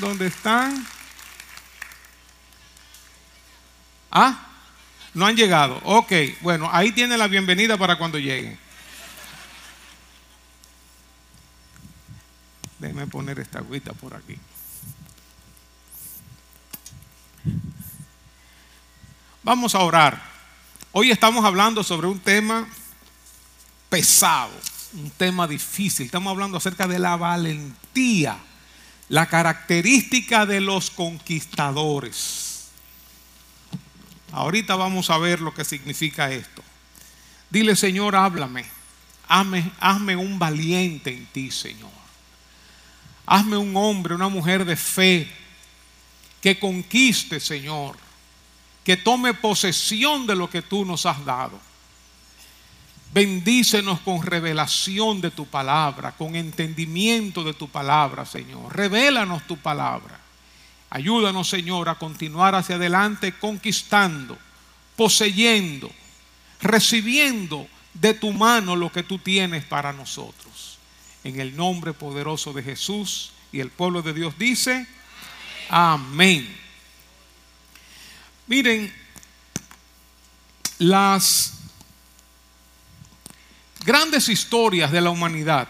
¿Dónde están? ¿Ah? No han llegado. Ok, bueno, ahí tiene la bienvenida para cuando lleguen. Déjeme poner esta agüita por aquí. Vamos a orar. Hoy estamos hablando sobre un tema pesado, un tema difícil. Estamos hablando acerca de la valentía, la característica de los conquistadores. Ahorita vamos a ver lo que significa esto. Dile, Señor, háblame. Hazme, hazme un valiente en ti, Señor. Hazme un hombre, una mujer de fe que conquiste, Señor que tome posesión de lo que tú nos has dado. Bendícenos con revelación de tu palabra, con entendimiento de tu palabra, Señor. Revélanos tu palabra. Ayúdanos, Señor, a continuar hacia adelante conquistando, poseyendo, recibiendo de tu mano lo que tú tienes para nosotros. En el nombre poderoso de Jesús y el pueblo de Dios dice, amén. Miren, las grandes historias de la humanidad,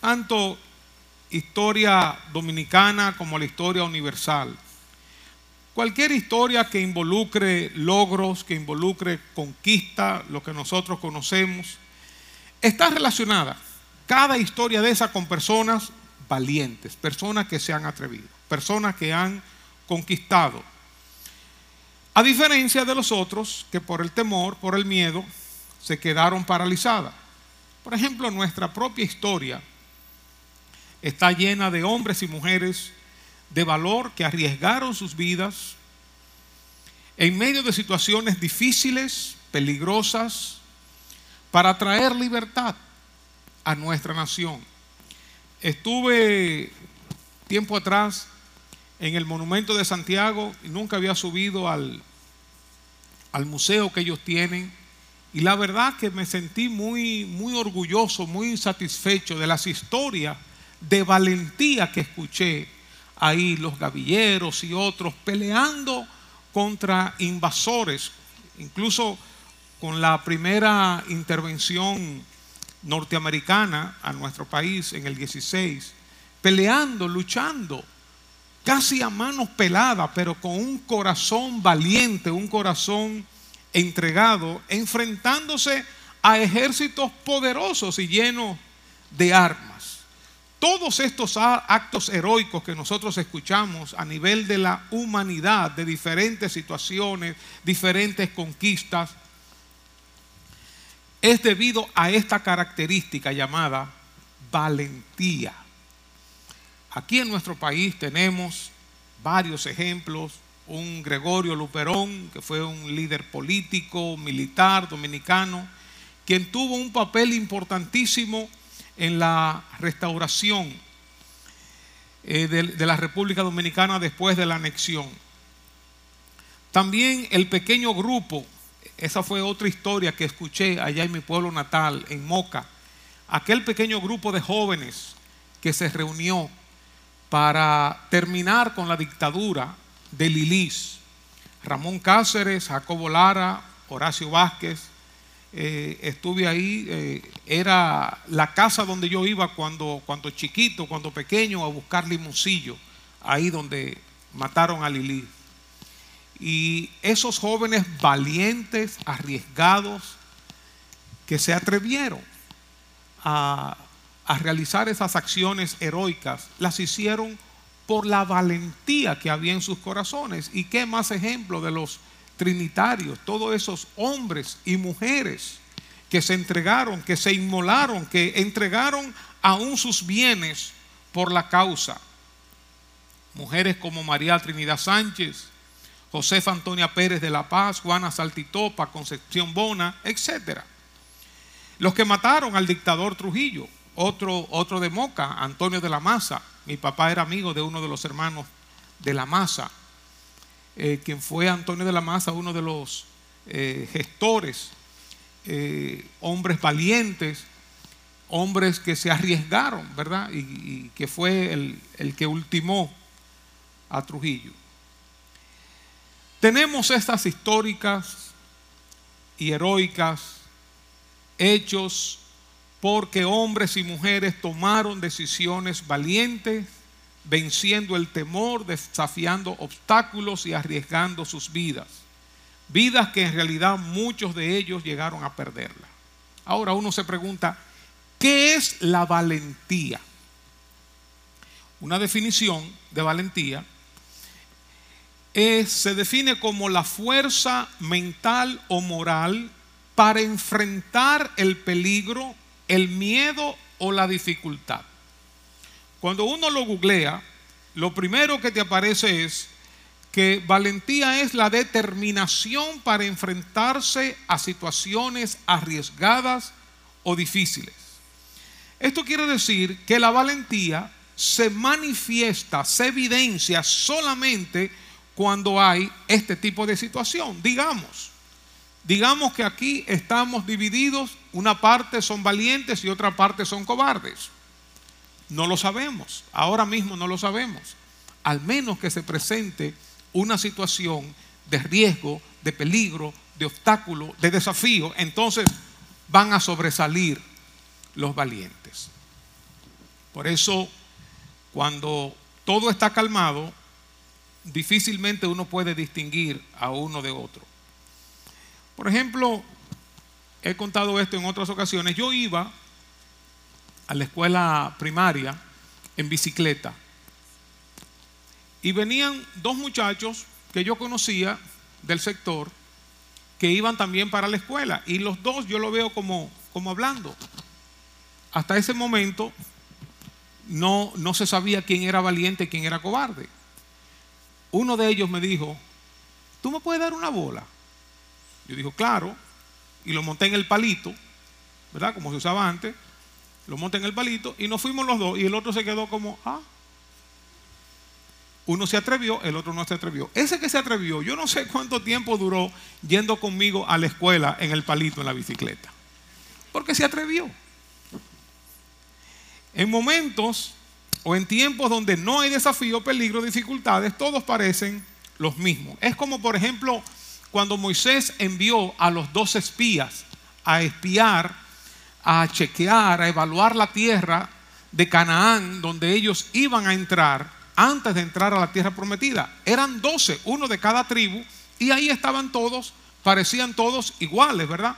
tanto historia dominicana como la historia universal, cualquier historia que involucre logros, que involucre conquista, lo que nosotros conocemos, está relacionada, cada historia de esa con personas valientes, personas que se han atrevido, personas que han conquistado, a diferencia de los otros que por el temor, por el miedo, se quedaron paralizadas. Por ejemplo, nuestra propia historia está llena de hombres y mujeres de valor que arriesgaron sus vidas en medio de situaciones difíciles, peligrosas, para traer libertad a nuestra nación. Estuve tiempo atrás en el monumento de Santiago y nunca había subido al, al museo que ellos tienen. Y la verdad que me sentí muy, muy orgulloso, muy satisfecho de las historias de valentía que escuché ahí, los gavilleros y otros, peleando contra invasores, incluso con la primera intervención norteamericana a nuestro país en el 16, peleando, luchando casi a manos peladas, pero con un corazón valiente, un corazón entregado, enfrentándose a ejércitos poderosos y llenos de armas. Todos estos actos heroicos que nosotros escuchamos a nivel de la humanidad, de diferentes situaciones, diferentes conquistas, es debido a esta característica llamada valentía. Aquí en nuestro país tenemos varios ejemplos. Un Gregorio Luperón, que fue un líder político, militar, dominicano, quien tuvo un papel importantísimo en la restauración eh, de, de la República Dominicana después de la anexión. También el pequeño grupo, esa fue otra historia que escuché allá en mi pueblo natal, en Moca, aquel pequeño grupo de jóvenes que se reunió para terminar con la dictadura de Lilis. Ramón Cáceres, Jacobo Lara, Horacio Vázquez, eh, estuve ahí, eh, era la casa donde yo iba cuando, cuando chiquito, cuando pequeño, a buscar limoncillo, ahí donde mataron a Lilis. Y esos jóvenes valientes, arriesgados, que se atrevieron a a realizar esas acciones heroicas, las hicieron por la valentía que había en sus corazones. ¿Y qué más ejemplo de los trinitarios? Todos esos hombres y mujeres que se entregaron, que se inmolaron, que entregaron aún sus bienes por la causa. Mujeres como María Trinidad Sánchez, Josefa Antonia Pérez de la Paz, Juana Saltitopa, Concepción Bona, etc. Los que mataron al dictador Trujillo, otro, otro de Moca, Antonio de la Maza. Mi papá era amigo de uno de los hermanos de la Maza, eh, quien fue Antonio de la Maza, uno de los eh, gestores, eh, hombres valientes, hombres que se arriesgaron, ¿verdad? Y, que fue el, el, que ultimó a Trujillo. Tenemos estas históricas y heroicas hechos porque hombres y mujeres tomaron decisiones valientes, venciendo el temor, desafiando obstáculos y arriesgando sus vidas. Vidas que en realidad muchos de ellos llegaron a perderla. Ahora uno se pregunta, ¿qué es la valentía? Una definición de valentía se define como la fuerza mental o moral para enfrentar el peligro, el miedo o la dificultad. Cuando uno lo googlea, lo primero que te aparece es que valentía es la determinación para enfrentarse a situaciones arriesgadas o difíciles. Esto quiere decir que la valentía se manifiesta, se evidencia solamente cuando hay este tipo de situación. Digamos, digamos que aquí estamos divididos, una parte son valientes y otra parte son cobardes. No lo sabemos, ahora mismo no lo sabemos, al menos que se presente una situación de riesgo, de peligro, de obstáculo, de desafío, entonces van a sobresalir los valientes. Por eso, cuando todo está calmado, difícilmente uno puede distinguir a uno de otro. Por ejemplo, he contado esto en otras ocasiones, yo iba a la escuela primaria en bicicleta y venían dos muchachos que yo conocía del sector que iban también para la escuela y los dos yo lo veo como, como hablando. Hasta ese momento no, no se sabía quién era valiente y quién era cobarde uno de ellos me dijo, ¿tú me puedes dar una bola? Yo dijo, claro, y lo monté en el palito, ¿verdad? Como se usaba antes, lo monté en el palito y nos fuimos los dos y el otro se quedó como, ah. Uno se atrevió, el otro no se atrevió. Ese que se atrevió, yo no sé cuánto tiempo duró yendo conmigo a la escuela en el palito, en la bicicleta. Porque se atrevió. En momentos o en tiempos donde no hay desafío, peligro, dificultades, todos parecen los mismos. Es como, por ejemplo, cuando Moisés envió a los dos espías a espiar, a chequear, a evaluar la tierra de Canaán, donde ellos iban a entrar antes de entrar a la tierra prometida. Eran doce, uno de cada tribu, y ahí estaban todos, parecían todos iguales, ¿verdad?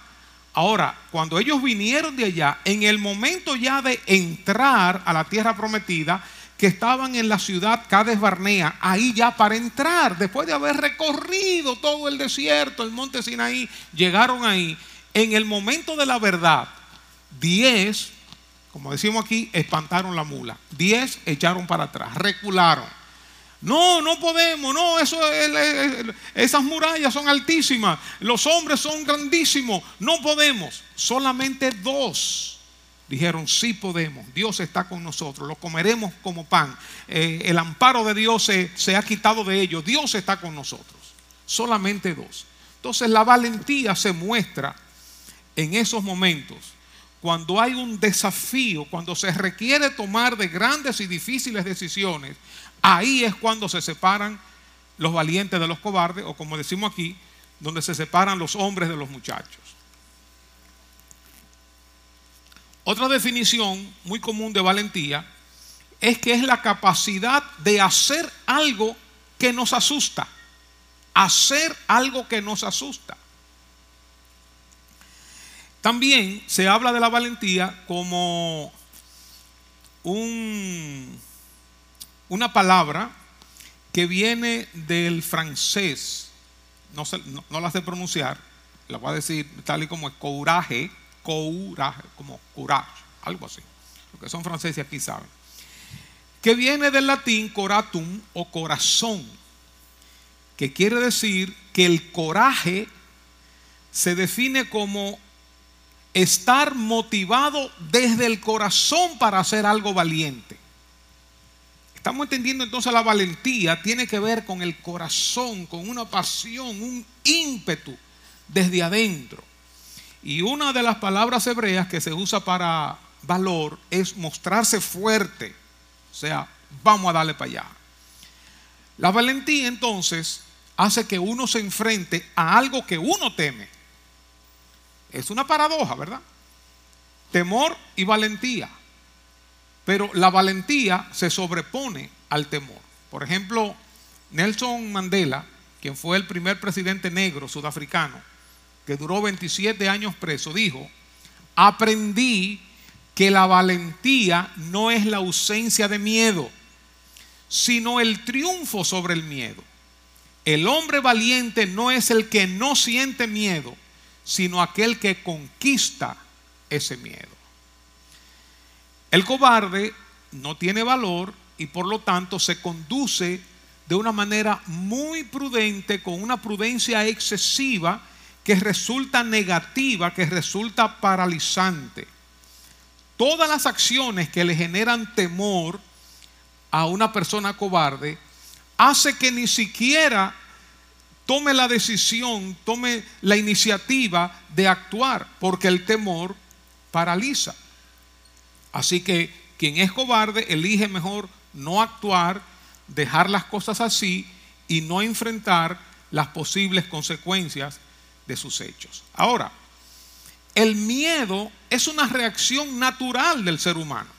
Ahora, cuando ellos vinieron de allá, en el momento ya de entrar a la tierra prometida, que estaban en la ciudad Cades Barnea, ahí ya para entrar, después de haber recorrido todo el desierto, el monte Sinaí, llegaron ahí. En el momento de la verdad, diez, como decimos aquí, espantaron la mula. Diez echaron para atrás, recularon. No, no podemos, no, eso esas murallas son altísimas, los hombres son grandísimos, no podemos. Solamente dos dijeron, sí podemos, Dios está con nosotros, lo comeremos como pan, eh, el amparo de Dios se, se ha quitado de ellos, Dios está con nosotros. Solamente dos. Entonces la valentía se muestra en esos momentos cuando hay un desafío, cuando se requiere tomar de grandes y difíciles decisiones, Ahí es cuando se separan los valientes de los cobardes, o como decimos aquí, donde se separan los hombres de los muchachos. Otra definición muy común de valentía es que es la capacidad de hacer algo que nos asusta. Hacer algo que nos asusta. También se habla de la valentía como un una palabra que viene del francés, no, no, la sé pronunciar, la voy a decir tal y como es courage, courage, como courage, algo así. Los que son franceses aquí saben. Que viene del latín coratum o corazón, que quiere decir que el coraje se define como estar motivado desde el corazón para hacer algo valiente. Estamos entendiendo entonces la valentía tiene que ver con el corazón, con una pasión, un ímpetu desde adentro. Y una de las palabras hebreas que se usa para valor es mostrarse fuerte. O sea, vamos a darle para allá. La valentía entonces hace que uno se enfrente a algo que uno teme. Es una paradoja, ¿verdad? Temor y valentía. Pero la valentía se sobrepone al temor. Por ejemplo, Nelson Mandela, quien fue el primer presidente negro sudafricano, que duró 27 años preso, dijo, aprendí que la valentía no es la ausencia de miedo, sino el triunfo sobre el miedo. El hombre valiente no es el que no siente miedo, sino aquel que conquista ese miedo. El cobarde no tiene valor y por lo tanto se conduce de una manera muy prudente, con una prudencia excesiva que resulta negativa, que resulta paralizante. Todas las acciones que le generan temor a una persona cobarde hace que ni siquiera tome la decisión, tome la iniciativa de actuar, porque el temor paraliza. Así que quien es cobarde elige mejor no actuar, dejar las cosas así y no enfrentar las posibles consecuencias de sus hechos. Ahora, el miedo es una reacción natural del ser humano,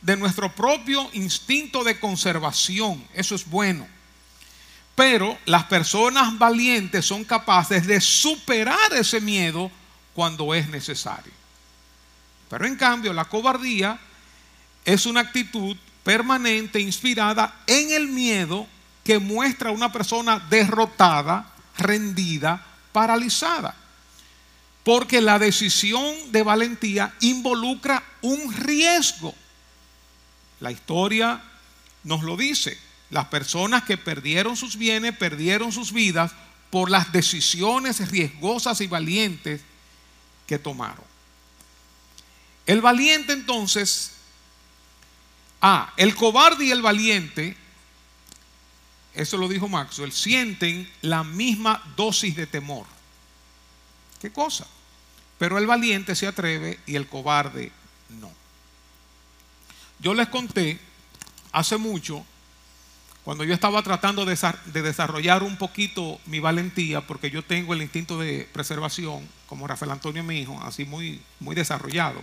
de nuestro propio instinto de conservación. Eso es bueno. Pero las personas valientes son capaces de superar ese miedo cuando es necesario. Pero en cambio, la cobardía es una actitud permanente inspirada en el miedo que muestra a una persona derrotada, rendida, paralizada. Porque la decisión de valentía involucra un riesgo. La historia nos lo dice. Las personas que perdieron sus bienes, perdieron sus vidas por las decisiones riesgosas y valientes que tomaron. El valiente entonces, ah, el cobarde y el valiente eso lo dijo Maxwell, sienten la misma dosis de temor. ¿Qué cosa? Pero el valiente se atreve y el cobarde no. Yo les conté hace mucho, cuando yo estaba tratando de, desarrollar un poquito mi valentía, porque yo tengo el instinto de preservación, como Rafael Antonio, mi hijo, así muy, muy desarrollado.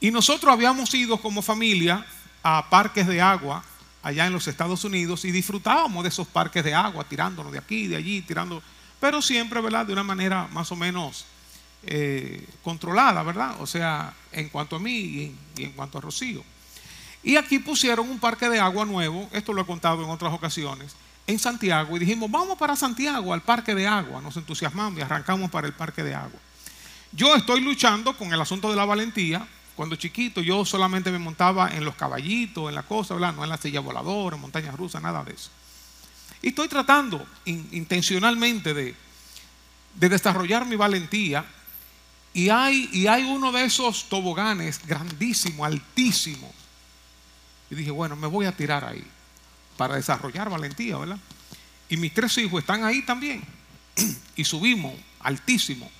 Y nosotros habíamos ido como familia a parques de agua allá en los Estados Unidos y disfrutábamos de esos parques de agua, tirándonos de aquí, de allí, tirando, pero siempre, ¿verdad? De una manera más o menos eh, controlada, ¿verdad? O sea, en cuanto a mí y en, cuanto a Rocío. Y aquí pusieron un parque de agua nuevo, esto lo he contado en otras ocasiones, en Santiago y dijimos, vamos para Santiago, al parque de agua. Nos entusiasmamos y arrancamos para el parque de agua. Yo estoy luchando con el asunto de la valentía, cuando chiquito yo solamente me montaba en los caballitos, en la cosa, No en la silla voladora, en montañas rusas, nada de eso. Y estoy tratando intencionalmente de, desarrollar mi valentía. Y hay uno de esos toboganes grandísimo, altísimo. Y dije, bueno, me voy a tirar ahí para desarrollar valentía, ¿verdad? Y mis tres hijos están ahí también. y subimos altísimo.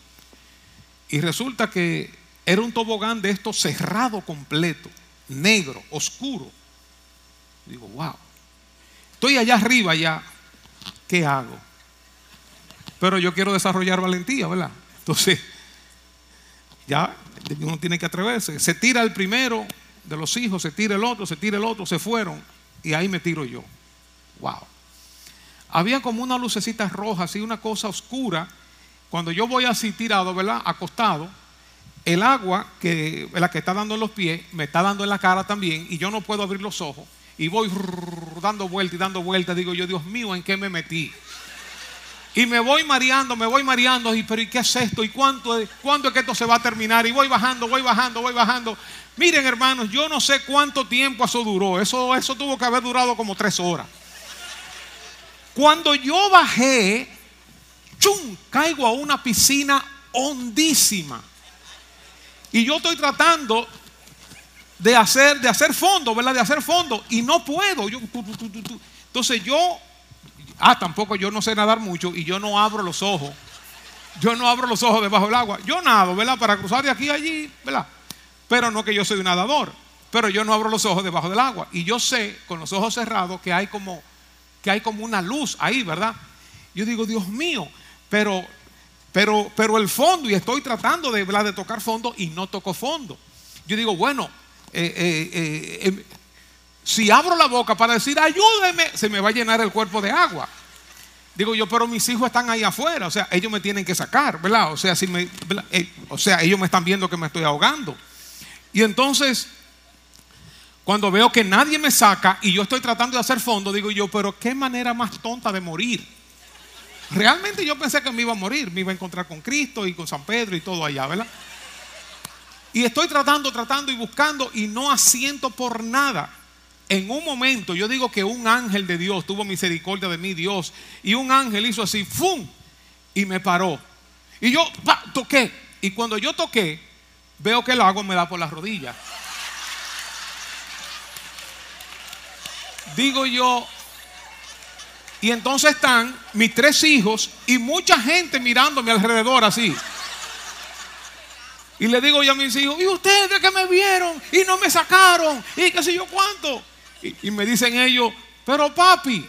Y resulta que era un tobogán de esto cerrado completo, negro, oscuro. digo, wow. Estoy allá arriba ya. ¿Qué hago? Pero yo quiero desarrollar valentía, ¿verdad? Entonces, ya uno tiene que atreverse. Se tira el primero de los hijos, se tira el otro, se tira el otro, se fueron. Y ahí me tiro yo. Wow. Había como una lucecita roja, así una cosa oscura. Cuando yo voy así tirado, ¿verdad? Acostado el agua que la que está dando en los pies me está dando en la cara también y yo no puedo abrir los ojos y voy dando vuelta y dando vuelta. Digo yo, Dios mío, ¿en qué me metí? Y me voy mareando, me voy mareando. Y, pero ¿y qué es esto? ¿Y cuánto cuándo es que esto se va a terminar? Y voy bajando, voy bajando, voy bajando. Miren, hermanos, yo no sé cuánto tiempo eso duró. Eso, eso tuvo que haber durado como tres horas. Cuando yo bajé, ¡chum! caigo a una piscina hondísima. Y yo estoy tratando de hacer, de hacer fondo, ¿verdad? De hacer fondo. Y no puedo. Yo, Entonces yo, ah, tampoco yo no sé nadar mucho y yo no abro los ojos. Yo no abro los ojos debajo del agua. Yo nado, ¿verdad? Para cruzar de aquí a allí, ¿verdad? Pero no que yo soy un nadador. pero yo no abro los ojos debajo del agua. Y yo sé, con los ojos cerrados, que hay como, que hay como una luz ahí, ¿verdad? Yo digo, Dios mío, pero, pero, pero el fondo, y estoy tratando de, de tocar fondo y no toco fondo. Yo digo, bueno, eh, eh, eh, em, si abro la boca para decir ayúdeme, se me va a llenar el cuerpo de agua. Digo yo, pero mis hijos están ahí afuera, o sea, ellos me tienen que sacar, ¿verdad? O sea, si me, o sea, ellos me están viendo que me estoy ahogando. Y entonces, cuando veo que nadie me saca y yo estoy tratando de hacer fondo, digo yo, pero qué manera más tonta de morir. Realmente yo pensé que me iba a morir, me iba a encontrar con Cristo y con San Pedro y todo allá, ¿verdad? Y estoy tratando, tratando y buscando y no asiento por nada. En un momento, yo digo que un ángel de Dios tuvo misericordia de mí, Dios, y un ángel hizo así, ¡fum! Y me paró. Y yo toqué. Y cuando yo toqué, veo que el agua me da por las rodillas. Digo yo, y entonces están mis tres hijos y mucha gente mirándome alrededor así. Y le digo yo a mis hijos, ¿y ustedes que me vieron y no me sacaron? ¿Y qué sé yo cuánto? Y, me dicen ellos, pero papi,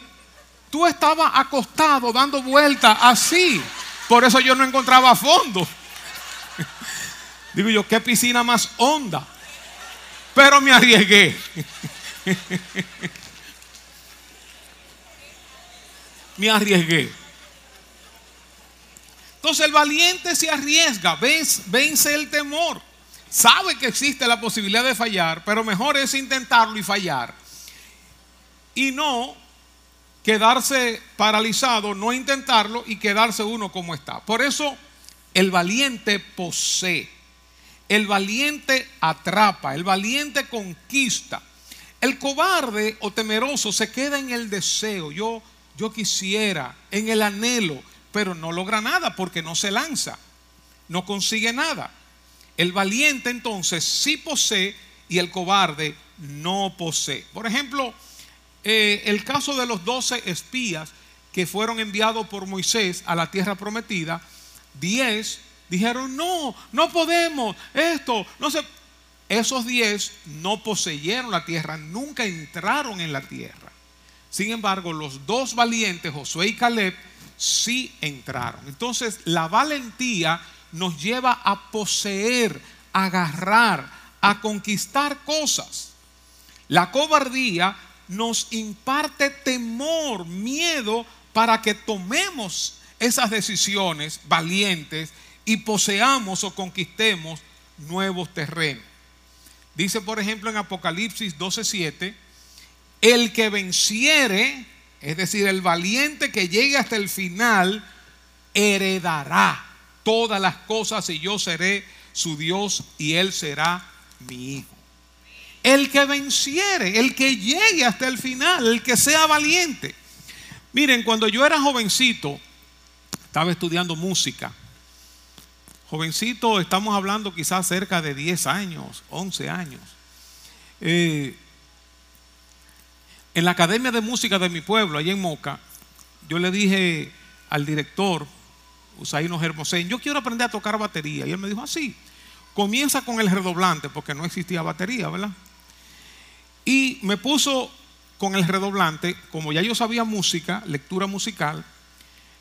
tú estabas acostado dando vueltas así. Por eso yo no encontraba fondo. Digo yo, qué piscina más honda. Pero me arriesgué. me arriesgué. Entonces el valiente se arriesga, vence el temor. Sabe que existe la posibilidad de fallar, pero mejor es intentarlo y fallar y no quedarse paralizado, no intentarlo y quedarse uno como está. Por eso el valiente posee, el valiente atrapa, el valiente conquista. El cobarde o temeroso se queda en el deseo, yo, yo quisiera, en el anhelo, pero no logra nada porque no se lanza, no consigue nada. El valiente entonces sí posee y el cobarde no posee. Por ejemplo, eh, el caso de los doce espías que fueron enviados por Moisés a la tierra prometida, diez dijeron, no, no podemos, esto, no sé. Esos diez no poseyeron la tierra, nunca entraron en la tierra. Sin embargo, los dos valientes, Josué y Caleb, sí entraron. Entonces, la valentía nos lleva a poseer, a agarrar, a conquistar cosas. La cobardía nos imparte temor, miedo para que tomemos esas decisiones valientes y poseamos o conquistemos nuevos terrenos. Dice, por ejemplo, en Apocalipsis 12:7, el que venciere, es decir, el valiente que llegue hasta el final, heredará todas las cosas y yo seré su Dios y él será mi hijo. El que venciere, el que llegue hasta el final, el que sea valiente. Miren, cuando yo era jovencito, estaba estudiando música. Jovencito, estamos hablando quizás cerca de 10 años, 11 años. Eh, en la Academia de Música de mi pueblo, allá en Moca, yo le dije al director, Usaino Hermosén, yo quiero aprender a tocar batería. Y él me dijo así, comienza con el redoblante, porque no existía batería, ¿verdad? Y me puso con el redoblante, como ya yo sabía música, lectura musical,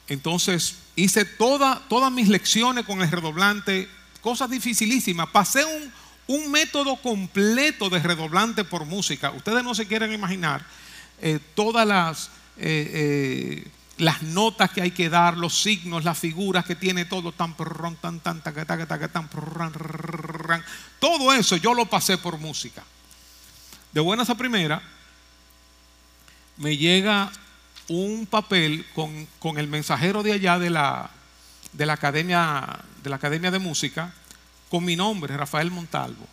entonces hice toda, todas mis lecciones con el redoblante, cosas dificilísimas. Pasé un método completo de redoblante por música. Ustedes no se quieren imaginar eh, todas las, eh, eh, las notas que hay que dar, los signos, las figuras que tiene todo, tan, tan, tan, tan, tan, todo eso yo lo pasé por música. De buenas a primera, me llega un papel con, el mensajero de allá de la, de, la academia, de la Academia de Música, con mi nombre, Rafael Montalvo,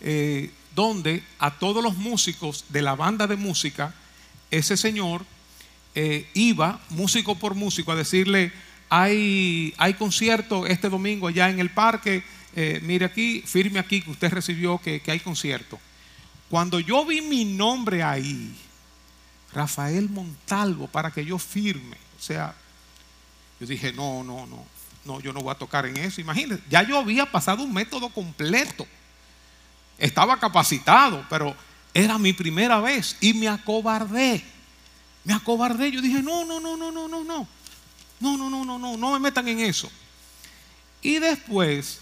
eh, donde a todos los músicos de la banda de música, ese señor eh, iba, músico por músico, a decirle, hay, hay concierto este domingo allá en el parque, eh, mire aquí, firme aquí que usted recibió que, que hay concierto. Cuando yo vi mi nombre ahí, Rafael Montalvo, para que yo firme, o sea, yo dije, no, no, no, no, yo no voy a tocar en eso. Imagínense, ya yo había pasado un método completo. Estaba capacitado, pero era mi primera vez y me acobardé. Me acobardé. Yo dije, no, no, no, no, no, no, no. No, no, no, no, no, no me metan en eso. Y después,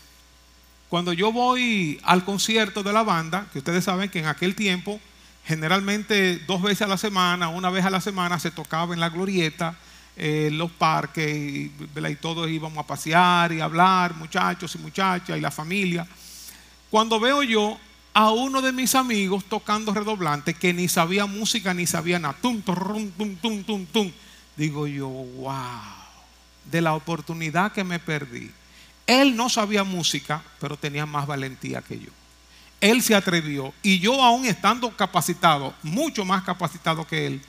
cuando yo voy al concierto de la banda, que ustedes saben que en aquel tiempo, generalmente dos veces a la semana, una vez a la semana, se tocaba en la glorieta, en los parques, y, y todos íbamos a pasear y hablar, muchachos y muchachas, y la familia. Cuando veo yo a uno de mis amigos tocando redoblante que ni sabía música ni sabía nada, tum, tum, tum, tum, tum, tum, digo yo, wow de la oportunidad que me perdí. Él no sabía música, pero tenía más valentía que yo. Él se atrevió y yo aún estando capacitado, mucho más capacitado que él,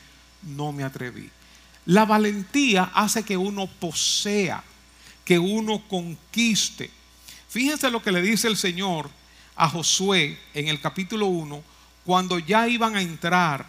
no me atreví. La valentía hace que uno posea, que uno conquiste. Fíjense lo que le dice el Señor a Josué en el capítulo 1, cuando ya iban a entrar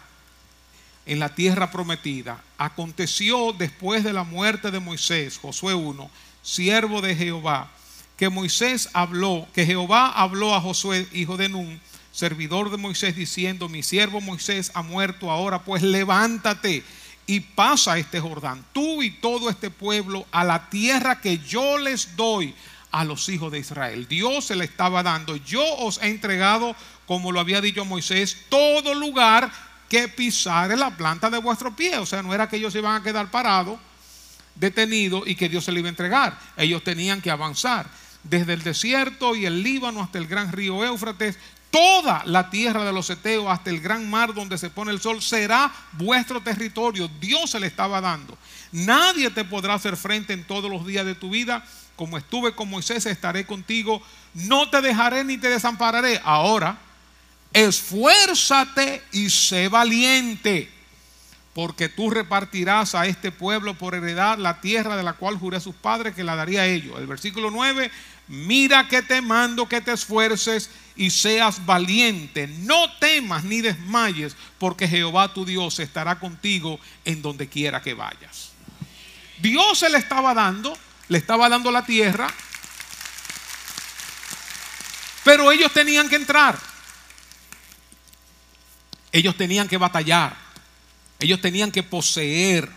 en la tierra prometida. Aconteció después de la muerte de Moisés, Josué 1, siervo de Jehová, que Moisés habló, que Jehová habló a Josué, hijo de Nun, servidor de Moisés, diciendo, mi siervo Moisés ha muerto ahora, pues levántate y pasa este Jordán, tú y todo este pueblo, a la tierra que yo les doy a los hijos de Israel. Dios se le estaba dando, yo os he entregado, como lo había dicho Moisés, todo lugar que pisar en la planta de vuestro pie. O sea, no era que ellos iban a quedar parados, detenidos y que Dios se le iba a entregar. Ellos tenían que avanzar. Desde el desierto y el Líbano hasta el gran río Éufrates, toda la tierra de los Eteos hasta el gran mar donde se pone el sol será vuestro territorio. Dios se le estaba dando. Nadie te podrá hacer frente en todos los días de tu vida. Como estuve con Moisés, estaré contigo. No te dejaré ni te desampararé. Ahora, esfuérzate y sé valiente, porque tú repartirás a este pueblo por heredad la tierra de la cual juré a sus padres que la daría a ellos. El versículo 9, mira que te mando que te esfuerces y seas valiente, no temas ni desmayes, porque Jehová tu Dios estará contigo en donde quiera que vayas. Dios se le estaba dando, le estaba dando la tierra, pero ellos tenían que entrar. Ellos tenían que batallar, ellos tenían que poseer,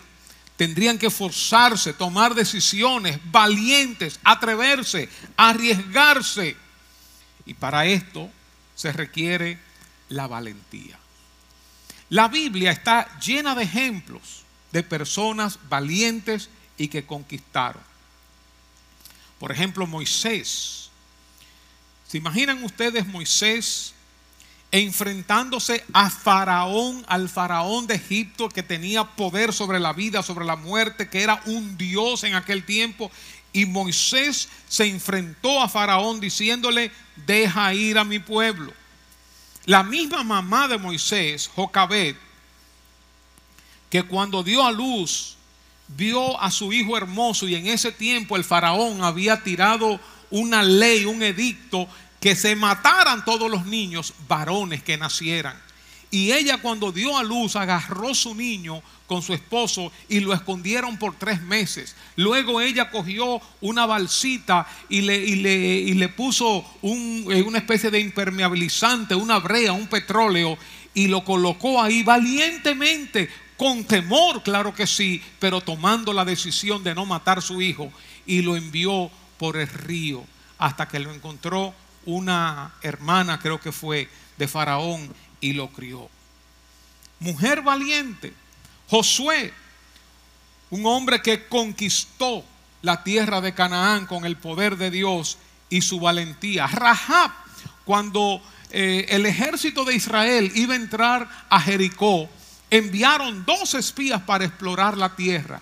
tendrían que forzarse, tomar decisiones valientes, atreverse, arriesgarse. Y para esto se requiere la valentía. La Biblia está llena de ejemplos de personas valientes y que conquistaron. Por ejemplo, Moisés. ¿Se imaginan ustedes Moisés enfrentándose a Faraón, al Faraón de Egipto que tenía poder sobre la vida, sobre la muerte, que era un dios en aquel tiempo. Y Moisés se enfrentó a Faraón diciéndole, deja ir a mi pueblo. La misma mamá de Moisés, Jocabet, que cuando dio a luz, vio a su hijo hermoso y en ese tiempo el faraón había tirado una ley, un edicto que se mataran todos los niños varones que nacieran. Y ella cuando dio a luz agarró su niño con su esposo y lo escondieron por tres meses. Luego ella cogió una balsita y le, y le, puso eh, una especie de impermeabilizante, una brea, un petróleo y lo colocó ahí valientemente, con temor, claro que sí, pero tomando la decisión de no matar a su hijo y lo envió por el río hasta que lo encontró una hermana, creo que fue, de Faraón y lo crió. Mujer valiente. Josué, un hombre que conquistó la tierra de Canaán con el poder de Dios y su valentía. Rahab, cuando eh, el ejército de Israel iba a entrar a Jericó, enviaron dos espías para explorar la tierra.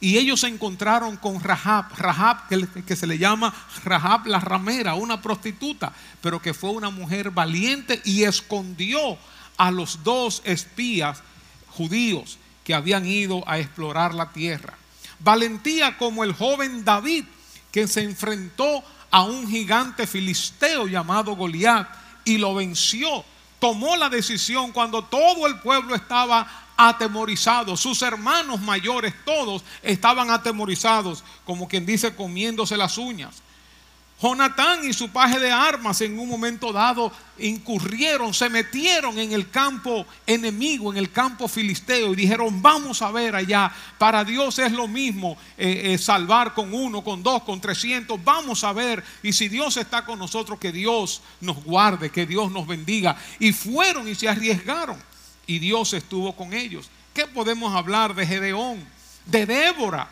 Y ellos se encontraron con Rahab, Rahab que, se le llama Rahab la ramera, una prostituta, pero que fue una mujer valiente y escondió a los dos espías judíos que habían ido a explorar la tierra. Valentía como el joven David, que se enfrentó a un gigante filisteo llamado Goliat y lo venció. Tomó la decisión cuando todo el pueblo estaba atemorizados. Sus hermanos mayores, todos estaban atemorizados, como quien dice, comiéndose las uñas. Jonatán y su paje de armas en un momento dado incurrieron, se metieron en el campo enemigo, en el campo filisteo y dijeron, vamos a ver allá, para Dios es lo mismo eh, eh, salvar con uno, con dos, con trescientos, vamos a ver, y si Dios está con nosotros, que Dios nos guarde, que Dios nos bendiga. Y fueron y se arriesgaron y Dios estuvo con ellos. ¿Qué podemos hablar de Gedeón, de Débora,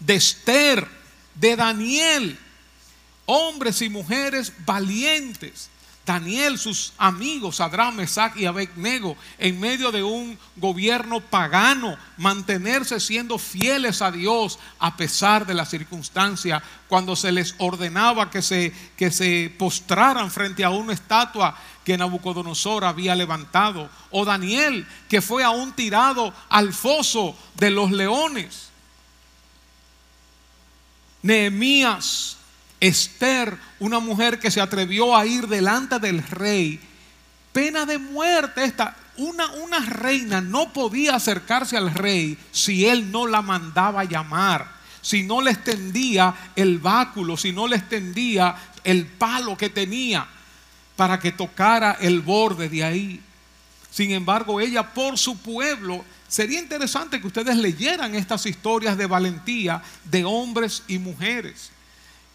de Esther, de Daniel? Hombres y mujeres valientes. Daniel, sus amigos, Adram, Mesach y Abednego, en medio de un gobierno pagano, mantenerse siendo fieles a Dios a pesar de la circunstancia, cuando se les ordenaba que se, que se postraran frente a una estatua que Nabucodonosor había levantado. O Daniel, que fue aún tirado al foso de los leones. Nehemías, Esther, una mujer que se atrevió a ir delante del rey, pena de muerte esta. Una, reina no podía acercarse al rey si él no la mandaba llamar, si no le extendía el báculo, si no le extendía el palo que tenía para que tocara el borde de ahí. Sin embargo, ella por su pueblo, sería interesante que ustedes leyeran estas historias de valentía de hombres y mujeres.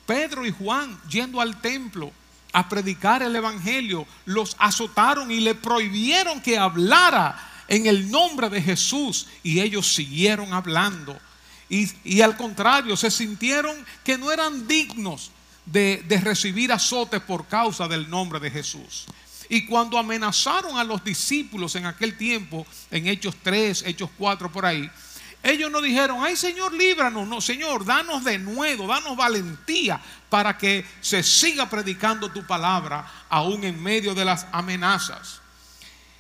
Pedro y Juan yendo al templo a predicar el Evangelio, los azotaron y le prohibieron que hablara en el nombre de Jesús y ellos siguieron hablando. Y, al contrario, se sintieron que no eran dignos de, recibir azotes por causa del nombre de Jesús. Y cuando amenazaron a los discípulos en aquel tiempo, en Hechos 3, Hechos 4 por ahí, ellos no dijeron, ay Señor, líbranos. No, Señor, danos de nuevo, danos valentía para que se siga predicando tu palabra aún en medio de las amenazas.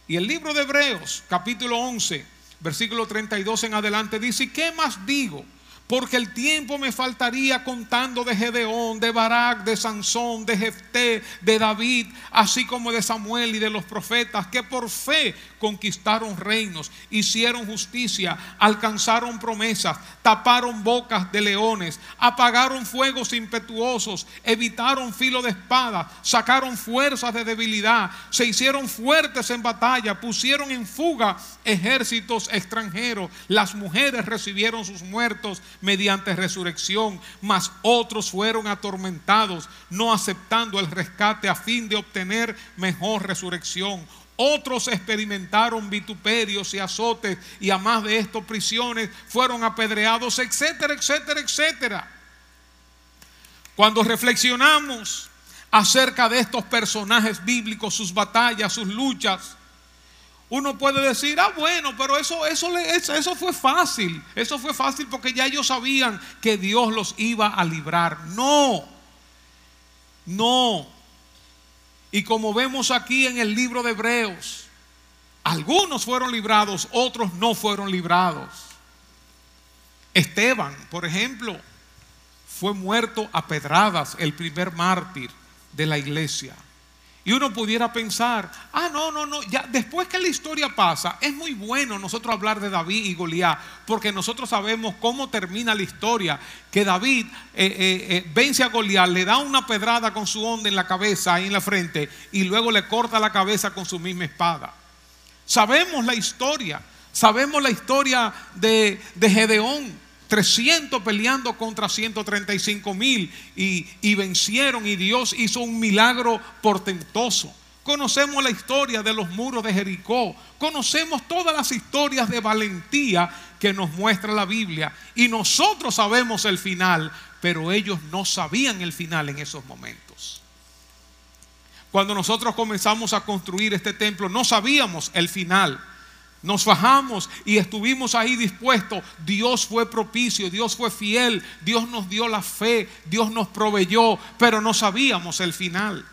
Y el libro de Hebreos, capítulo 11, versículo 32 en adelante, dice, ¿qué más digo? Porque el tiempo me faltaría contando de Gedeón, de Barak, de Sansón, de Jefté, de David, así como de Samuel y de los profetas, que por fe conquistaron reinos, hicieron justicia, alcanzaron promesas, taparon bocas de leones, apagaron fuegos impetuosos, evitaron filo de espada, sacaron fuerzas de debilidad, se hicieron fuertes en batalla, pusieron en fuga ejércitos extranjeros, las mujeres recibieron sus muertos mediante resurrección, mas otros fueron atormentados, no aceptando el rescate a fin de obtener mejor resurrección. Otros experimentaron vituperios y azotes y a más de esto prisiones, fueron apedreados, etcétera, etcétera, etcétera. Cuando reflexionamos acerca de estos personajes bíblicos, sus batallas, sus luchas, uno puede decir, ah, bueno, pero eso, eso, fue fácil. Eso fue fácil porque ya ellos sabían que Dios los iba a librar. No, no. Y como vemos aquí en el libro de Hebreos, algunos fueron librados, otros no fueron librados. Esteban, por ejemplo, fue muerto a pedradas, el primer mártir de la iglesia. Y uno pudiera pensar, ah, no, no, no, ya después que la historia pasa, es muy bueno nosotros hablar de David y Goliat, porque nosotros sabemos cómo termina la historia, que David eh, eh, eh, vence a Goliat, le da una pedrada con su onda en la cabeza, ahí en la frente, y luego le corta la cabeza con su misma espada. Sabemos la historia, sabemos la historia de, de Gedeón, 300 peleando contra 135 mil y, y vencieron y Dios hizo un milagro portentoso. Conocemos la historia de los muros de Jericó. Conocemos todas las historias de valentía que nos muestra la Biblia. Y nosotros sabemos el final, pero ellos no sabían el final en esos momentos. Cuando nosotros comenzamos a construir este templo, no sabíamos el final. Nos fajamos y estuvimos ahí dispuestos. Dios fue propicio, Dios fue fiel, Dios nos dio la fe, Dios nos proveyó, pero no sabíamos el final.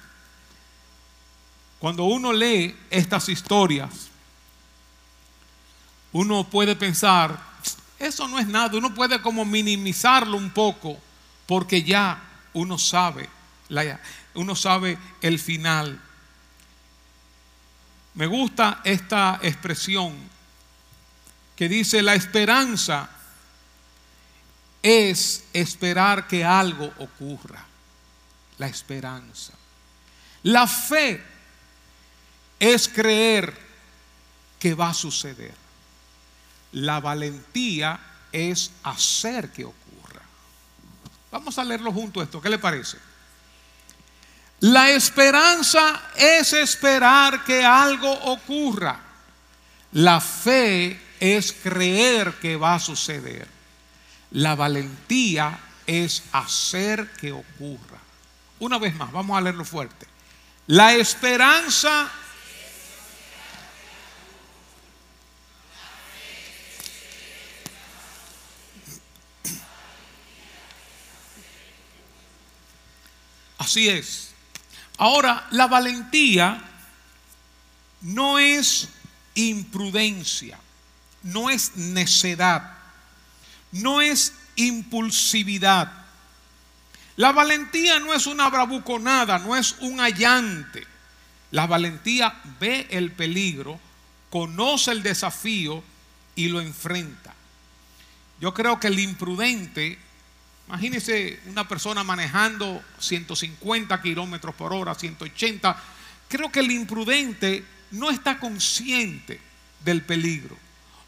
Cuando uno lee estas historias, uno puede pensar, eso no es nada, uno puede como minimizarlo un poco, porque ya uno sabe, uno sabe el final. Me gusta esta expresión que dice, la esperanza es esperar que algo ocurra. la esperanza. La fe es creer que va a suceder. La valentía es hacer que ocurra. Vamos a leerlo junto esto, ¿qué le parece? La esperanza es esperar que algo ocurra. La fe es creer que va a suceder. La valentía es hacer que ocurra. Una vez más, vamos a leerlo fuerte. La esperanza Así es. Ahora, la valentía no es imprudencia, no es necedad, no es impulsividad. La valentía no es una bravuconada, no es un allante. La valentía ve el peligro, conoce el desafío y lo enfrenta. Yo creo que el imprudente, imagínese una persona manejando 150 kilómetros por hora, 180, creo que el imprudente no está consciente del peligro.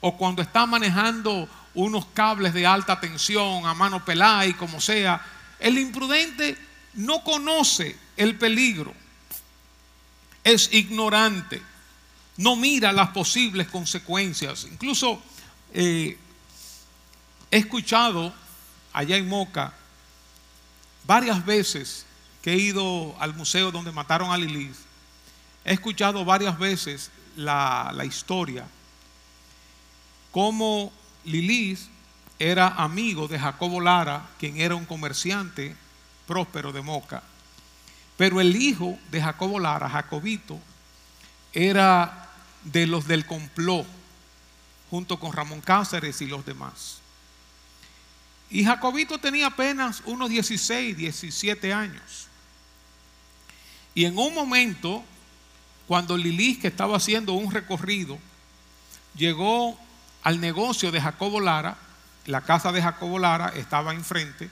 O cuando está manejando unos cables de alta tensión a mano pelada y como sea, el imprudente no conoce el peligro, es ignorante, no mira las posibles consecuencias. Incluso eh, he escuchado allá en Moca varias veces que he ido al museo donde mataron a Lilis, he escuchado varias veces la, historia, cómo Lilis era amigo de Jacobo Lara, quien era un comerciante próspero de Moca. Pero el hijo de Jacobo Lara, Jacobito, era de los del complot, junto con Ramón Cáceres y los demás. Y Jacobito tenía apenas unos 16, 17 años. Y en un momento, cuando Lilis, que estaba haciendo un recorrido, llegó al negocio de Jacobo Lara, la casa de Jacobo Lara estaba enfrente.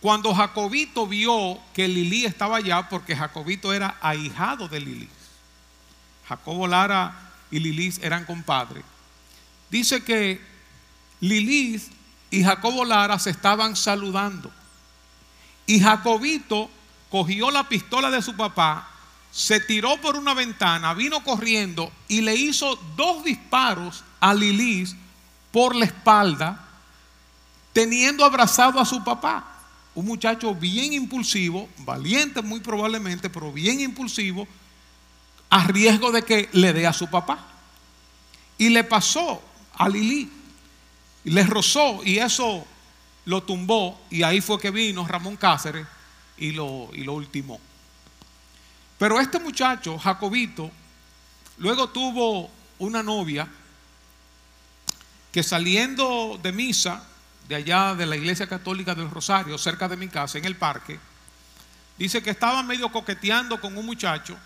Cuando Jacobito vio que Lili estaba allá, porque Jacobito era ahijado de Lili, Jacobo Lara y Lili eran compadres. Dice que Lili y Jacobo Lara se estaban saludando. Y Jacobito cogió la pistola de su papá, se tiró por una ventana, vino corriendo y le hizo dos disparos a Lilis por la espalda teniendo abrazado a su papá. Un muchacho bien impulsivo, valiente muy probablemente, pero bien impulsivo, a riesgo de que le dé a su papá. Y le pasó a Lili, y le rozó y eso lo tumbó y ahí fue que vino Ramón Cáceres y lo, y lo ultimó. Pero este muchacho, Jacobito, luego tuvo una novia que saliendo de misa de allá de la iglesia católica del Rosario, cerca de mi casa, en el parque, dice que estaba medio coqueteando con un muchacho,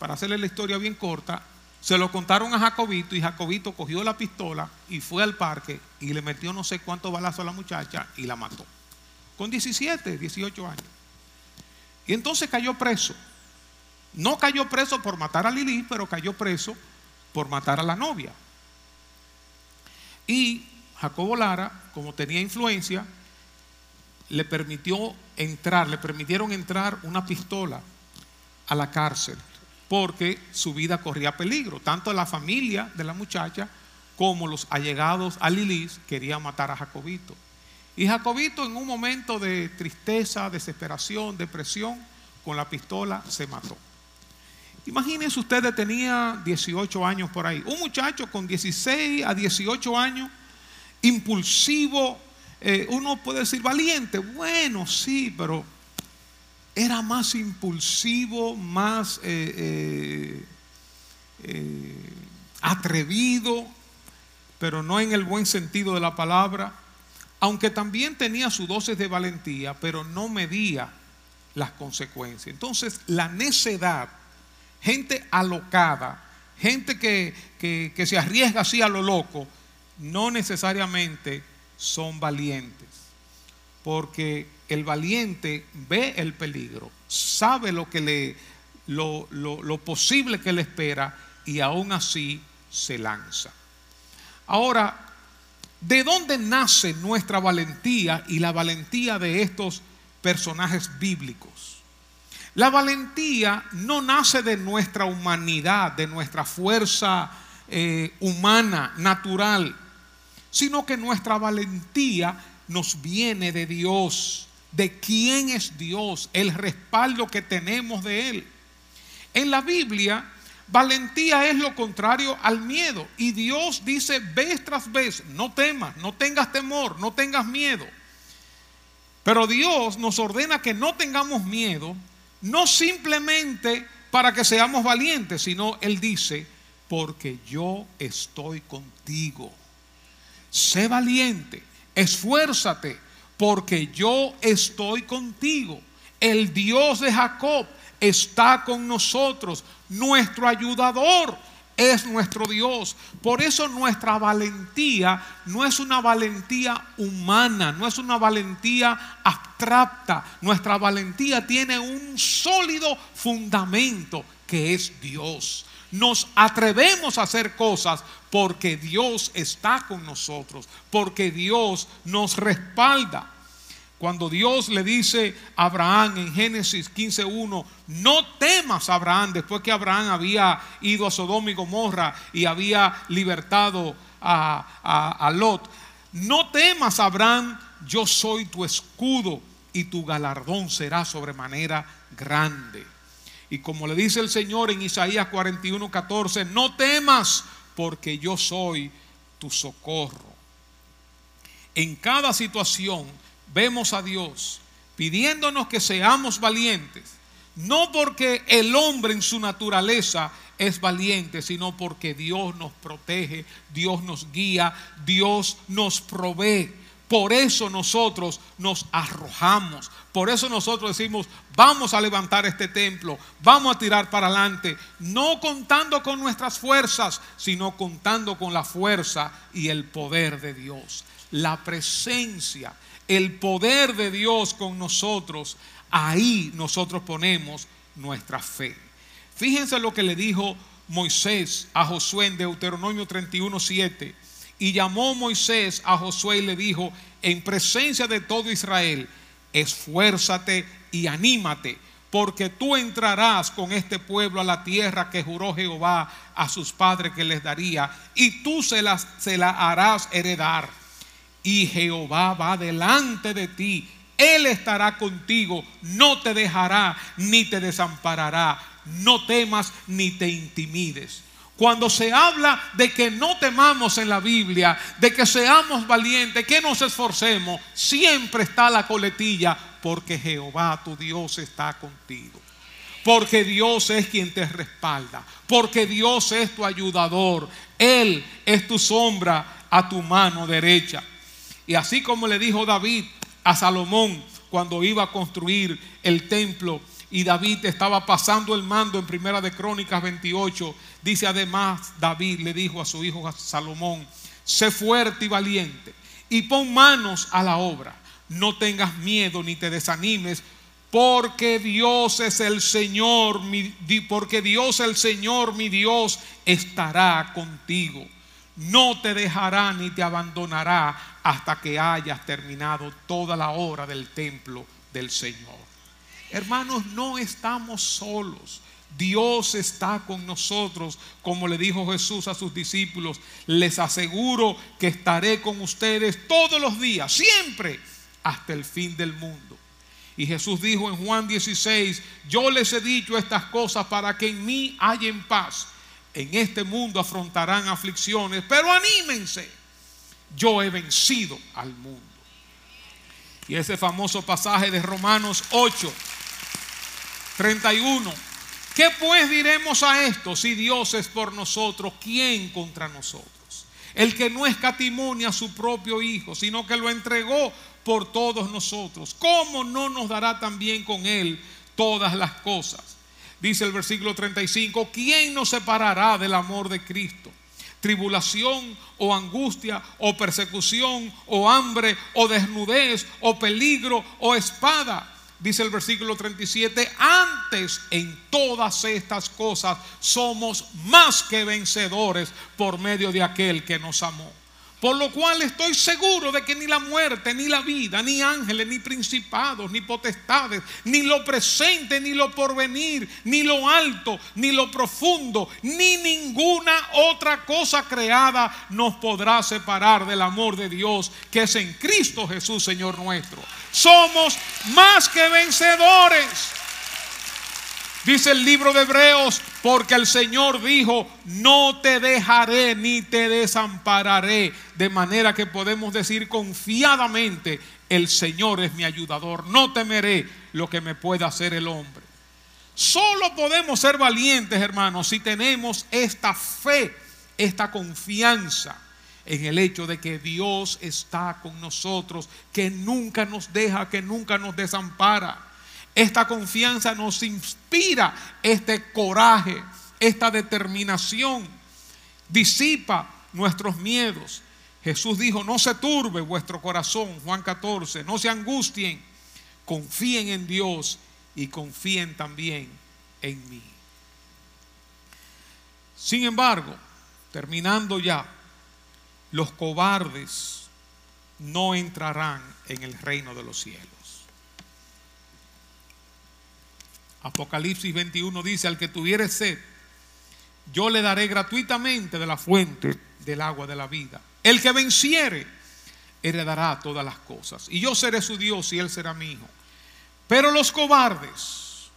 para hacerle la historia bien corta, se lo contaron a Jacobito y Jacobito cogió la pistola y fue al parque y le metió no sé cuántos balazos a la muchacha y la mató. Con 17, 18 años. Y entonces cayó preso. No cayó preso por matar a Lili, pero cayó preso por matar a la novia. Y Jacobo Lara, como tenía influencia, le permitió entrar, le permitieron entrar una pistola a la cárcel, porque su vida corría peligro. Tanto la familia de la muchacha como los allegados a Lilis querían matar a Jacobito. Y Jacobito en un momento de tristeza, desesperación, depresión, con la pistola se mató. Imagínense ustedes, tenía 18 años por ahí. Un muchacho con 16 a 18 años impulsivo, eh, uno puede decir valiente, bueno, sí, pero era más impulsivo, más eh, eh, atrevido, pero no en el buen sentido de la palabra, aunque también tenía su dosis de valentía, pero no medía las consecuencias. Entonces, la necedad, gente alocada, gente que, que se arriesga así a lo loco, no necesariamente son valientes, porque el valiente ve el peligro, sabe lo que le lo, lo posible que le espera y aún así se lanza. Ahora, ¿de dónde nace nuestra valentía y la valentía de estos personajes bíblicos? La valentía no nace de nuestra humanidad, de nuestra fuerza eh, humana, natural, sino que nuestra valentía nos viene de Dios, de quién es Dios, el respaldo que tenemos de Él. En la Biblia, valentía es lo contrario al miedo. Y Dios dice vez tras vez, no temas, no tengas temor, no tengas miedo. Pero Dios nos ordena que no tengamos miedo, no simplemente para que seamos valientes, sino Él dice, porque yo estoy contigo. Sé valiente, esfuérzate, porque yo estoy contigo. El Dios de Jacob está con nosotros, nuestro ayudador es nuestro Dios. Por eso nuestra valentía no es una valentía humana, no es una valentía abstracta. Nuestra valentía tiene un sólido fundamento que es Dios nos atrevemos a hacer cosas porque Dios está con nosotros, porque Dios nos respalda. Cuando Dios le dice a Abraham en Génesis 15.1, no temas Abraham, después que Abraham había ido a Sodoma y Gomorra y había libertado a, a Lot, no temas Abraham, yo soy tu escudo y tu galardón será sobremanera grande. Y como le dice el Señor en Isaías 41, 14, no temas porque yo soy tu socorro. En cada situación vemos a Dios pidiéndonos que seamos valientes, no porque el hombre en su naturaleza es valiente, sino porque Dios nos protege, Dios nos guía, Dios nos provee. Por eso nosotros nos arrojamos. Por eso nosotros decimos, vamos a levantar este templo, vamos a tirar para adelante, no contando con nuestras fuerzas, sino contando con la fuerza y el poder de Dios. La presencia, el poder de Dios con nosotros, ahí nosotros ponemos nuestra fe. Fíjense lo que le dijo Moisés a Josué en Deuteronomio 31, 7 y llamó Moisés a Josué y le dijo, en presencia de todo Israel, esfuérzate y anímate, porque tú entrarás con este pueblo a la tierra que juró Jehová a sus padres que les daría, y tú se la, se la harás heredar. Y Jehová va delante de ti, Él estará contigo, no te dejará ni te desamparará, no temas ni te intimides. Cuando se habla de que no temamos en la Biblia, de que seamos valientes, que nos esforcemos, siempre está la coletilla, porque Jehová tu Dios está contigo. Porque Dios es quien te respalda, porque Dios es tu ayudador, Él es tu sombra a tu mano derecha. Y así como le dijo David a Salomón cuando iba a construir el templo, y David estaba pasando el mando en Primera de Crónicas 28. Dice además David le dijo a su hijo Salomón, sé fuerte y valiente y pon manos a la obra. No tengas miedo ni te desanimes, porque Dios es el Señor, porque Dios el Señor, mi Dios, estará contigo. No te dejará ni te abandonará hasta que hayas terminado toda la obra del templo del Señor. Hermanos, no estamos solos. Dios está con nosotros, como le dijo Jesús a sus discípulos. Les aseguro que estaré con ustedes todos los días, siempre, hasta el fin del mundo. Y Jesús dijo en Juan 16, yo les he dicho estas cosas para que en mí hayan paz. En este mundo afrontarán aflicciones, pero anímense. Yo he vencido al mundo. Y ese famoso pasaje de Romanos 8 31. ¿Qué pues diremos a esto? Si Dios es por nosotros, ¿quién contra nosotros? El que no escatimonia a su propio Hijo, sino que lo entregó por todos nosotros. ¿Cómo no nos dará también con Él todas las cosas? Dice el versículo 35, ¿quién nos separará del amor de Cristo? tribulación o angustia o persecución o hambre o desnudez o peligro o espada. Dice el versículo 37, antes en todas estas cosas somos más que vencedores por medio de aquel que nos amó. Por lo cual estoy seguro de que ni la muerte, ni la vida, ni ángeles, ni principados, ni potestades, ni lo presente, ni lo porvenir, ni lo alto, ni lo profundo, ni ninguna otra cosa creada nos podrá separar del amor de Dios que es en Cristo Jesús, Señor nuestro. Somos más que vencedores. Dice el libro de Hebreos, porque el Señor dijo, no te dejaré ni te desampararé. De manera que podemos decir confiadamente, el Señor es mi ayudador, no temeré lo que me pueda hacer el hombre. Solo podemos ser valientes, hermanos, si tenemos esta fe, esta confianza en el hecho de que Dios está con nosotros, que nunca nos deja, que nunca nos desampara. Esta confianza nos inspira este coraje, esta determinación. Disipa nuestros miedos. Jesús dijo, no se turbe vuestro corazón, Juan 14, no se angustien, confíen en Dios y confíen también en mí. Sin embargo, terminando ya, los cobardes no entrarán en el reino de los cielos. Apocalipsis 21 dice, al que tuviere sed, yo le daré gratuitamente de la fuente del agua de la vida. El que venciere, heredará todas las cosas. Y yo seré su Dios y él será mi hijo. Pero los cobardes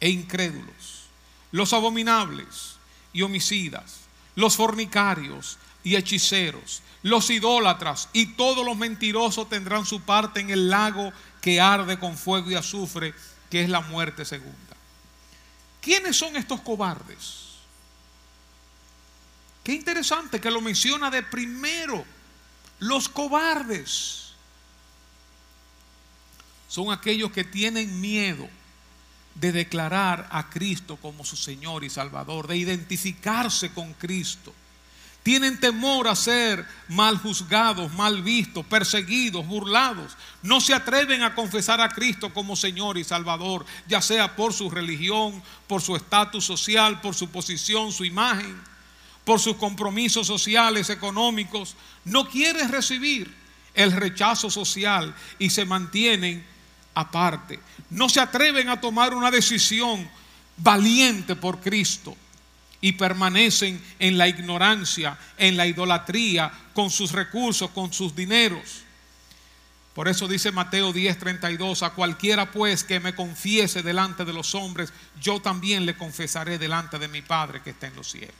e incrédulos, los abominables y homicidas, los fornicarios y hechiceros, los idólatras y todos los mentirosos tendrán su parte en el lago que arde con fuego y azufre, que es la muerte segunda. ¿Quiénes son estos cobardes? Qué interesante que lo menciona de primero. Los cobardes son aquellos que tienen miedo de declarar a Cristo como su Señor y Salvador, de identificarse con Cristo. Tienen temor a ser mal juzgados, mal vistos, perseguidos, burlados. No se atreven a confesar a Cristo como Señor y Salvador, ya sea por su religión, por su estatus social, por su posición, su imagen, por sus compromisos sociales, económicos. No quieren recibir el rechazo social y se mantienen aparte. No se atreven a tomar una decisión valiente por Cristo y permanecen en la ignorancia, en la idolatría, con sus recursos, con sus dineros. Por eso dice Mateo 10:32, a cualquiera pues que me confiese delante de los hombres, yo también le confesaré delante de mi Padre que está en los cielos.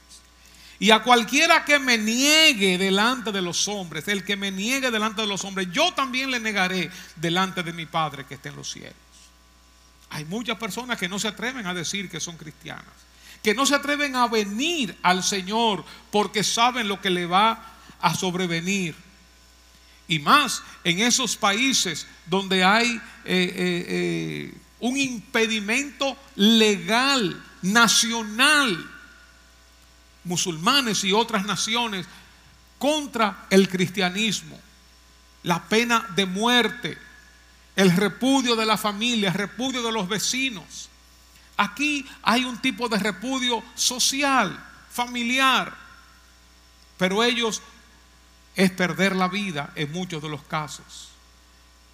Y a cualquiera que me niegue delante de los hombres, el que me niegue delante de los hombres, yo también le negaré delante de mi Padre que está en los cielos. Hay muchas personas que no se atreven a decir que son cristianas que no se atreven a venir al Señor porque saben lo que le va a sobrevenir. Y más en esos países donde hay eh, eh, eh, un impedimento legal, nacional, musulmanes y otras naciones, contra el cristianismo. La pena de muerte, el repudio de la familia, el repudio de los vecinos. Aquí hay un tipo de repudio social, familiar, pero ellos es perder la vida en muchos de los casos.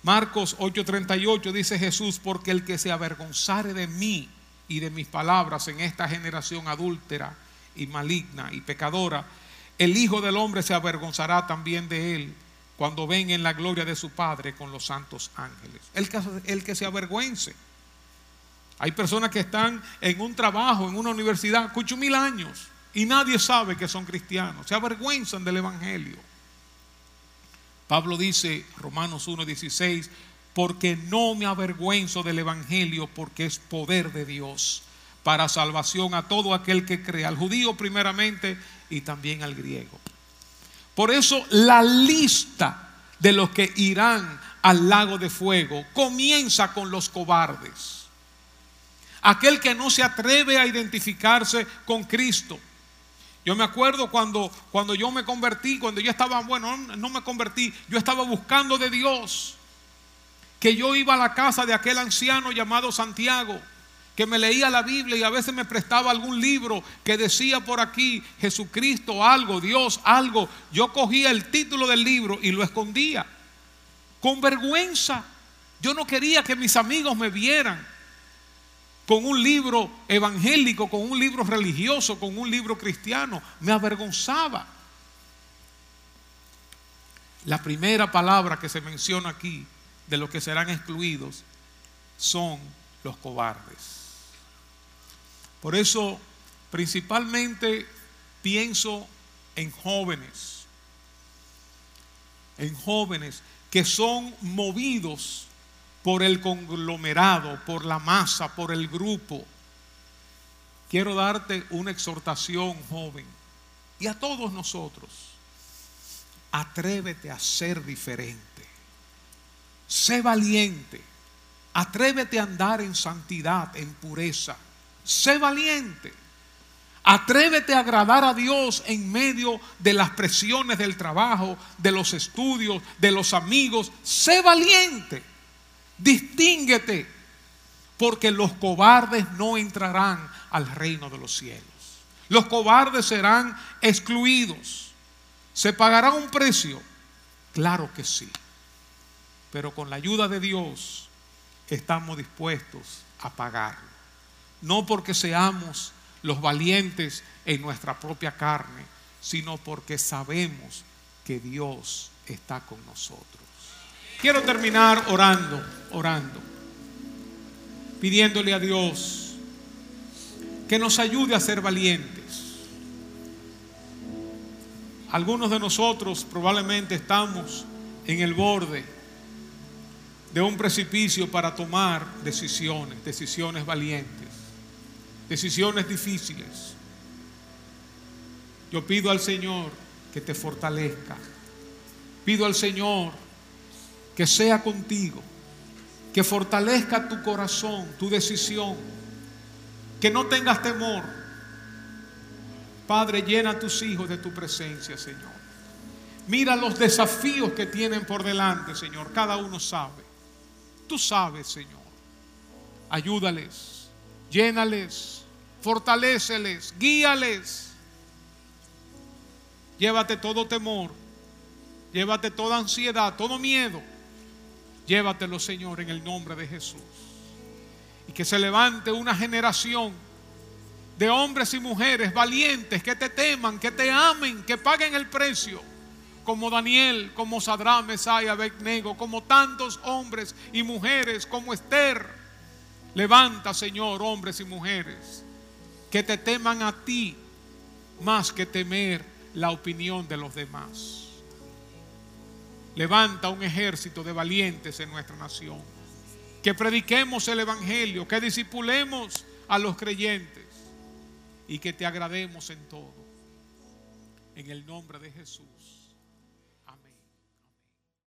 Marcos 8:38 dice Jesús, porque el que se avergonzare de mí y de mis palabras en esta generación adúltera y maligna y pecadora, el Hijo del Hombre se avergonzará también de él cuando venga en la gloria de su Padre con los santos ángeles. El que, el que se avergüence hay personas que están en un trabajo, en una universidad, escucho mil años y nadie sabe que son cristianos. Se avergüenzan del Evangelio. Pablo dice, Romanos 1.16, porque no me avergüenzo del Evangelio, porque es poder de Dios para salvación a todo aquel que cree, al judío primeramente y también al griego. Por eso la lista de los que irán al lago de fuego comienza con los cobardes aquel que no se atreve a identificarse con Cristo. Yo me acuerdo cuando, cuando yo me convertí, cuando yo estaba, bueno, no me convertí, yo estaba buscando de Dios, que yo iba a la casa de aquel anciano llamado Santiago, que me leía la Biblia y a veces me prestaba algún libro que decía por aquí Jesucristo algo, Dios algo. Yo cogía el título del libro y lo escondía con vergüenza. Yo no quería que mis amigos me vieran con un libro evangélico, con un libro religioso, con un libro cristiano. Me avergonzaba. La primera palabra que se menciona aquí de los que serán excluidos son los cobardes. Por eso, principalmente pienso en jóvenes, en jóvenes que son movidos por el conglomerado, por la masa, por el grupo. Quiero darte una exhortación, joven, y a todos nosotros. Atrévete a ser diferente. Sé valiente. Atrévete a andar en santidad, en pureza. Sé valiente. Atrévete a agradar a Dios en medio de las presiones del trabajo, de los estudios, de los amigos. Sé valiente. Distínguete, porque los cobardes no entrarán al reino de los cielos. Los cobardes serán excluidos. ¿Se pagará un precio? Claro que sí. Pero con la ayuda de Dios estamos dispuestos a pagarlo. No porque seamos los valientes en nuestra propia carne, sino porque sabemos que Dios está con nosotros. Quiero terminar orando, orando, pidiéndole a Dios que nos ayude a ser valientes. Algunos de nosotros probablemente estamos en el borde de un precipicio para tomar decisiones, decisiones valientes, decisiones difíciles. Yo pido al Señor que te fortalezca. Pido al Señor que sea contigo, que fortalezca tu corazón, tu decisión, que no tengas temor. Padre, llena a tus hijos de tu presencia, Señor. Mira los desafíos que tienen por delante, Señor. Cada uno sabe. Tú sabes, Señor. Ayúdales, llénales, fortaléceles, guíales. Llévate todo temor, llévate toda ansiedad, todo miedo Llévatelo, Señor, en el nombre de Jesús. Y que se levante una generación de hombres y mujeres valientes que te teman, que te amen, que paguen el precio. Como Daniel, como Sadrán, Mesaya, Abednego, como tantos hombres y mujeres, como Esther. Levanta, Señor, hombres y mujeres que te teman a ti más que temer la opinión de los demás. Levanta un ejército de valientes en nuestra nación. Que prediquemos el Evangelio, que disipulemos a los creyentes y que te agrademos en todo. En el nombre de Jesús.